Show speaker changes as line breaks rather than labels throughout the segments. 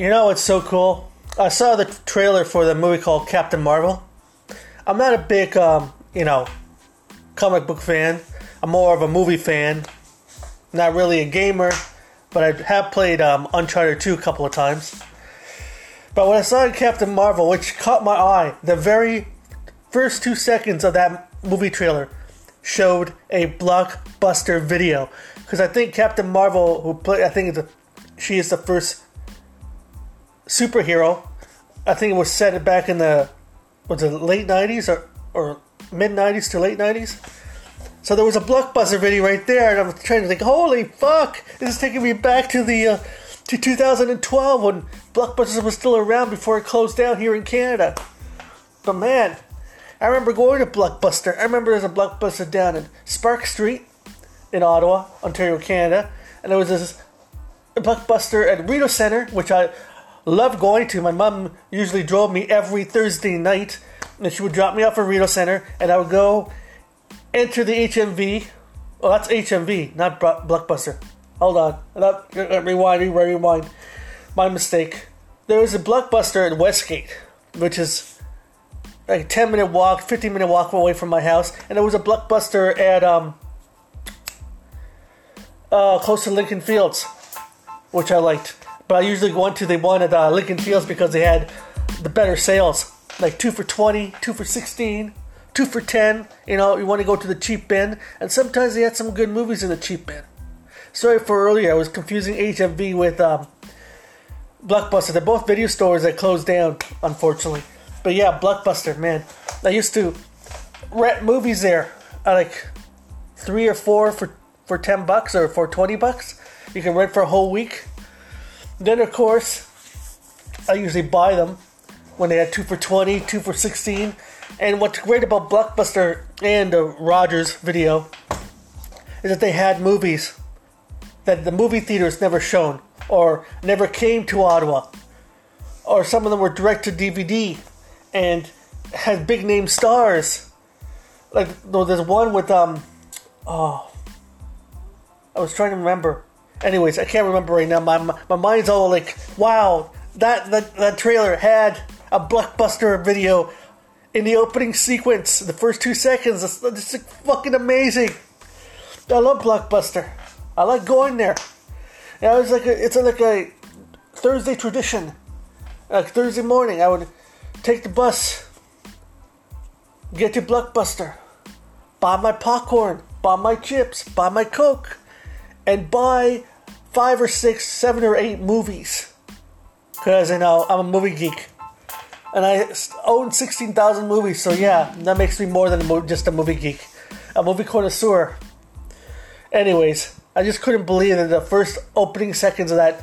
You know it's so cool? I saw the trailer for the movie called Captain Marvel. I'm not a big, um, you know, comic book fan. I'm more of a movie fan. Not really a gamer, but I have played um, Uncharted 2 a couple of times. But when I saw Captain Marvel, which caught my eye, the very first two seconds of that movie trailer showed a blockbuster video. Because I think Captain Marvel, who play, I think a, she is the first superhero. I think it was set back in the was it late '90s or or mid '90s to late '90s. So there was a blockbuster video right there, and I was trying to think, holy fuck, this is taking me back to the uh, to 2012 when Blockbuster was still around before it closed down here in Canada. But man, I remember going to Blockbuster. I remember there's a Blockbuster down in Spark Street in Ottawa, Ontario, Canada, and there was this Blockbuster at Rideau Centre, which I loved going to. My mom usually drove me every Thursday night, and she would drop me off at Rideau Centre, and I would go enter the HMV. Oh, that's HMV, not Blockbuster. Hold on. Rewind, rewind, rewind. My mistake. There was a Blockbuster at Westgate, which is like a 10 minute walk, 15 minute walk away from my house. And there was a Blockbuster at, um, uh, close to Lincoln Fields, which I liked. But I usually went to the one at uh, Lincoln Fields because they had the better sales. Like 2 for 20, 2 for 16 two for ten. You know, you want to go to the cheap bin, and sometimes they had some good movies in the cheap bin. Sorry for earlier, I was confusing HMV with um, Blockbuster. They're both video stores that closed down, unfortunately. But yeah, Blockbuster, man. I used to rent movies there at like three or four for, for 10 bucks or for 20 bucks. You can rent for a whole week. Then, of course, I usually buy them when they had two for 20, two for 16. And what's great about Blockbuster and uh, Rogers Video is that they had movies that the movie theaters never shown or never came to Ottawa, or some of them were direct to DVD and had big name stars. Like there's one with um, oh, I was trying to remember. Anyways, I can't remember right now. My my mind's all like, wow, that that that trailer had a blockbuster video in the opening sequence, the first two seconds. It's, it's fucking amazing. I love Blockbuster. I like going there. Yeah, it's like a, it's like a Thursday tradition. Like Thursday morning, I would take the bus, get to Blockbuster, buy my popcorn, buy my chips, buy my Coke, and buy five or six, seven or eight movies. Because, you know, I'm a movie geek and I own 16,000 movies, so yeah, that makes me more than just a movie geek. A movie connoisseur. Anyways, I just couldn't believe that the first opening seconds of that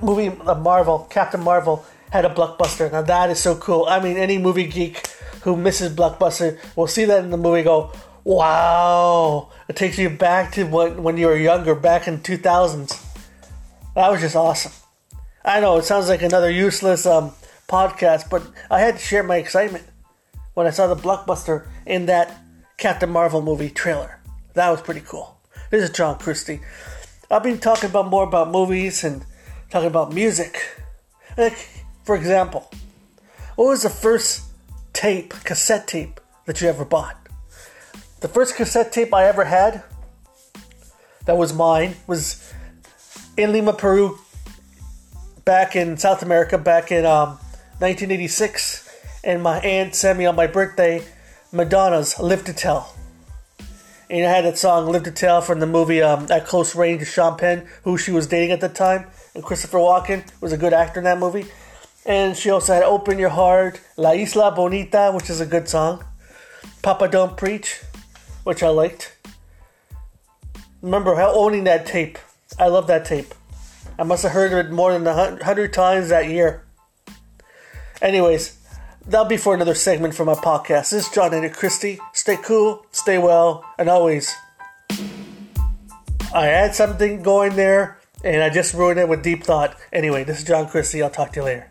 movie, of Marvel, Captain Marvel, had a blockbuster. Now that is so cool. I mean, any movie geek who misses blockbuster will see that in the movie go, wow. It takes you back to when, when you were younger, back in 2000s. That was just awesome. I know, it sounds like another useless um, podcast, but I had to share my excitement when I saw the blockbuster in that Captain Marvel movie trailer. That was pretty cool. This is John Christie. I've been talking about more about movies and talking about music. Like, for example, what was the first tape, cassette tape, that you ever bought? The first cassette tape I ever had that was mine was in Lima, Peru, back in South America, back in um, 1986, and my aunt sent me on my birthday Madonna's Live to Tell. And I had that song Live to Tell from the movie um, At Close Range of Sean Penn, who she was dating at the time. And Christopher Walken was a good actor in that movie. And she also had Open Your Heart, La Isla Bonita, which is a good song. Papa Don't Preach, which I liked. Remember how owning that tape. I love that tape. I must have heard it more than a hundred times that year. Anyways, that'll be for another segment from my podcast. This is John and Christie. Stay cool, stay well, and always. I had something going there, and I just ruined it with deep thought. Anyway, this is John Christie. I'll talk to you later.